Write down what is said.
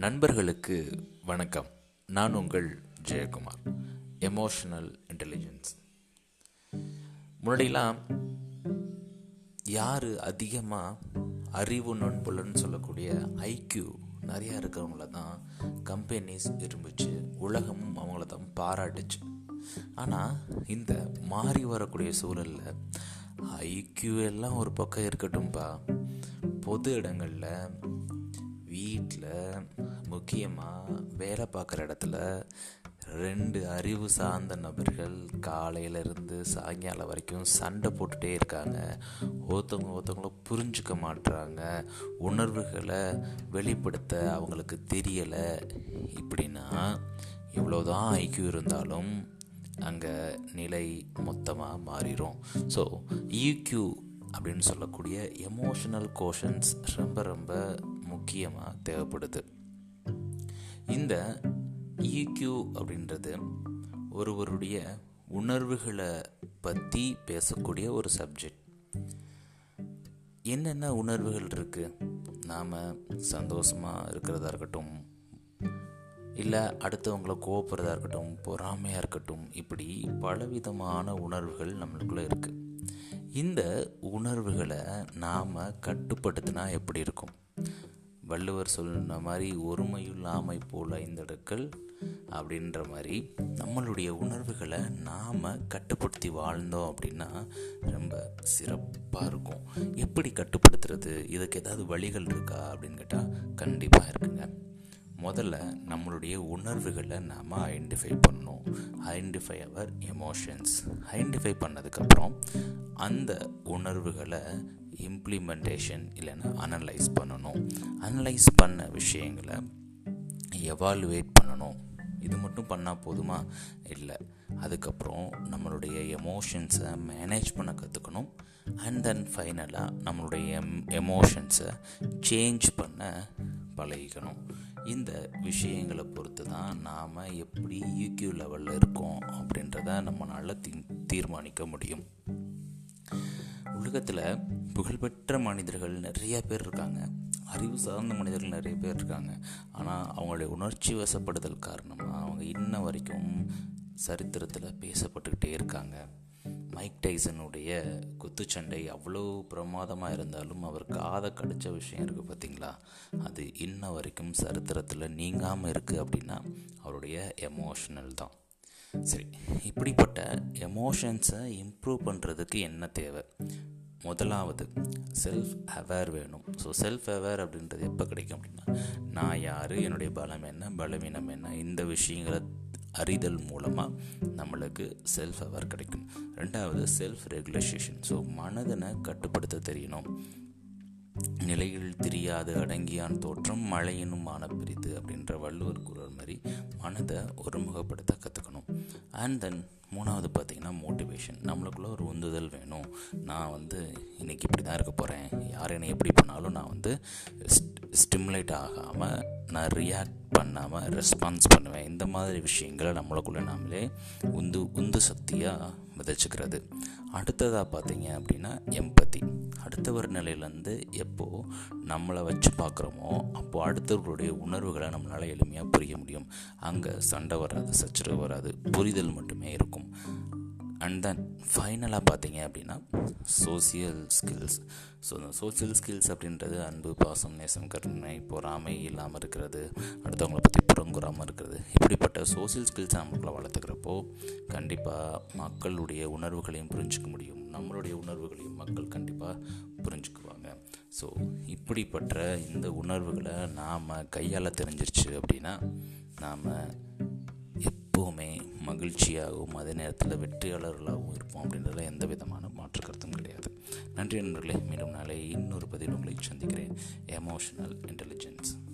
நண்பர்களுக்கு வணக்கம். நான் உங்கள் ஜெயக்குமார். எமோஷனல் இன்டெலிஜென்ஸ் முன்னாடிலாம் யார் அதிகமாக அறிவு நண்புலன்னு சொல்லக்கூடிய ஐக்யூ நிறையா இருக்கிறவங்கள தான் கம்பெனிஸ் இருந்துச்சு உலகமும் அவங்கள தான் பாராட்டுச்சு. ஆனால் இந்த மாறி வரக்கூடிய சூழலில் ஐக்யூ எல்லாம் ஒரு பக்கம் இருக்கட்டும்பா. பொது இடங்களில் வீட்டில் முக்கியமாக வேலை பார்க்குற இடத்துல ரெண்டு அறிவு சார்ந்த நபர்கள் காலையிலேருந்து சாயங்காலம் வரைக்கும் சண்டை போட்டுகிட்டே இருக்காங்க. ஒருத்தவங்க ஒருத்தவங்கள புரிஞ்சுக்க மாட்டுறாங்க உணர்வுகளை வெளிப்படுத்த அவங்களுக்கு தெரியலை. இப்படின்னா இவ்வளோதான் ஐக்கியம் இருந்தாலும் அங்கே நிலை மொத்தமாக மாறிடும் ஸோ ஈக்யூ அப்படின்னு சொல்லக்கூடிய எமோஷனல் கோஷன்ஸ் ரொம்ப ரொம்ப முக்கியமாக தேவைப்படுது. இந்த ஈக்யூ அப்படின்றது ஒருவருடைய உணர்வுகளை பற்றி பேசக்கூடிய ஒரு சப்ஜெக்ட் என்னென்ன உணர்வுகள் இருக்குது நாம் சந்தோஷமாக இருக்கிறதா இருக்கட்டும் இல்லை அடுத்தவங்கள கோவப்படுறதா இருக்கட்டும் பொறாமையாக இருக்கட்டும் இப்படி பலவிதமான உணர்வுகள் நம்மளுக்குள்ளே இருக்குது இந்த உணர்வுகளை நாம் கட்டுப்படுத்தினா எப்படி இருக்கும்? வள்ளுவர் சொன்ன மாதிரி ஒருமையுள்ளாமை போல ஐந்தடுக்கள் அப்படின்ற மாதிரி நம்மளுடைய உணர்வுகளை நாம் கட்டுப்படுத்தி வாழ்ந்தோம் அப்படின்னா ரொம்ப சிறப்பாக இருக்கும். எப்படி கட்டுப்படுத்துறது? இதுக்கு ஏதாவது வழிகள் இருக்கா? அப்படின்னு கேட்டால் கண்டிப்பாக இருக்குங்க. முதல்ல நம்மளுடைய உணர்வுகளை நாம் ஐடென்டிஃபை பண்ணணும். ஐடென்டிஃபை அவர் எமோஷன்ஸ் ஐடென்டிஃபை பண்ணதுக்கப்புறம் அந்த உணர்வுகளை இம்ப்ளிமெண்டேஷன் இல்லைன்னா அனலைஸ் பண்ணணும். அனலைஸ் பண்ண விஷயங்களை எவாலுவேட் பண்ணணும். இது மட்டும் பண்ணால் போதுமா? இல்லை. அதுக்கப்புறம் நம்மளுடைய எமோஷன்ஸை மேனேஜ் பண்ண கற்றுக்கணும் அண்ட் தென் ஃபைனலாக நம்மளுடைய எம் எமோஷன்ஸை சேஞ்ச் பண்ண பழகிக்கணும். இந்த விஷயங்களை பொறுத்து தான் நாம் எப்படி யூக்யூ லெவலில் இருக்கோம் அப்படின்றத நம்மளால் தீ தீர்மானிக்க முடியும். உலகத்தில் புகழ்பெற்ற மனிதர்கள் நிறைய பேர் இருக்காங்க. அறிவு சார்ந்த மனிதர்கள் நிறைய பேர் இருக்காங்க. ஆனால் அவங்களுடைய உணர்ச்சி வசப்படுதல் காரணமாக அவங்க இன்ன வரைக்கும் சரித்திரத்தில் பேசப்பட்டுக்கிட்டே இருக்காங்க. மைக் டைசனுடைய குத்துச்சண்டை அவ்வளோ பிரமாதமாக இருந்தாலும் அவர் காதை கடித்த விஷயம் இருக்குது பார்த்தீங்களா அது இன்ன வரைக்கும் சரித்திரத்தில் நீங்காமல் இருக்குது அப்படின்னா அவருடைய எமோஷனல் தான். சரி இப்படிப்பட்ட எமோஷன்ஸை இம்ப்ரூவ் பண்ணுறதுக்கு என்ன தேவை? முதலாவது செல்ஃப் அவேர் வேணும். ஸோ செல்ஃப் அவேர் அப்படின்றது எப்போ கிடைக்கும் அப்படின்னா நான் யார் என்னுடைய பலம் என்ன பலவீனம் என்ன இந்த விஷயங்களை அறிதல் மூலமாக நம்மளுக்கு செல்ஃப் அவேர் கிடைக்கும். ரெண்டாவது செல்ஃப் ரெகுலேஷேஷன் ஸோ மனதனை கட்டுப்படுத்த தெரியணும். நிலையில் தெரியாது அடங்கியான் தோற்றம் மழையினும் மான பிரித்து அப்படின்ற வள்ளுவர் கூறுற மாதிரி மனதை ஒருமுகப்படுத்த கற்றுக்கணும் அண்ட் தென் மூணாவது பார்த்திங்கன்னா மோட்டிவேஷன் நம்மளுக்குள்ள ஒரு உந்துதல் வேணும். நான் வந்து இன்றைக்கி இப்படி தான் இருக்க போகிறேன் யார் என்னை எப்படி பண்ணாலும் நான் வந்து ஸ்டிமுலேட் ஆகாமல் நான் ரியாக்ட் பண்ணாமல் ரெஸ்பான்ஸ் பண்ணுவேன். இந்த மாதிரி விஷயங்களை நம்மளுக்குள்ளே நாமளே உந்து உந்து சக்தியாக விதைச்சிக்கிறது. அடுத்ததாக பார்த்தீங்க அப்படின்னா எம்பத்தி அடுத்தவர் நிலையிலேருந்து எப்போது நம்மளை வச்சு பார்க்குறோமோ அப்போது அடுத்தவர்களுடைய உணர்வுகளை நம்மளால் எளிமையாக புரிய முடியும். அங்கே சண்டை வராது சச்சரவு வராது. புரிதல் மட்டுமே இருக்கும். அண்ட் தென் ஃபைனலாக பார்த்தீங்க அப்படின்னா சோசியல் ஸ்கில்ஸ் ஸோ இந்த சோசியல் ஸ்கில்ஸ் அப்படின்றது அன்பு பாசம் நேசம் கருணை பொறாமை இல்லாமல் இருக்கிறது அடுத்தவங்களை பற்றி புறங்குறாமல் இருக்கிறது. இப்படிப்பட்ட சோசியல் ஸ்கில்ஸை நம்மளுக்குள்ள வளர்த்துக்கிறப்போ கண்டிப்பாக மக்களுடைய உணர்வுகளையும் புரிஞ்சிக்க முடியும். நம்மளுடைய உணர்வுகளையும் மக்கள் கண்டிப்பாக புரிஞ்சுக்குவாங்க. ஸோ இப்படிப்பட்ட இந்த உணர்வுகளை நாம் கையால் தெரிஞ்சிருச்சு அப்படின்னா நாம் எப்போவுமே மகிழ்ச்சியாகவும் அதே நேரத்தில் வெற்றியாளர்களாகவும் இருப்போம் அப்படின்றதுல எந்த விதமான மாற்று கருத்தும் கிடையாது. நன்றி நண்பர்களே மீண்டும் நாளை இன்னொரு பதிவு உங்களை சந்திக்கிறேன். Emotional intelligence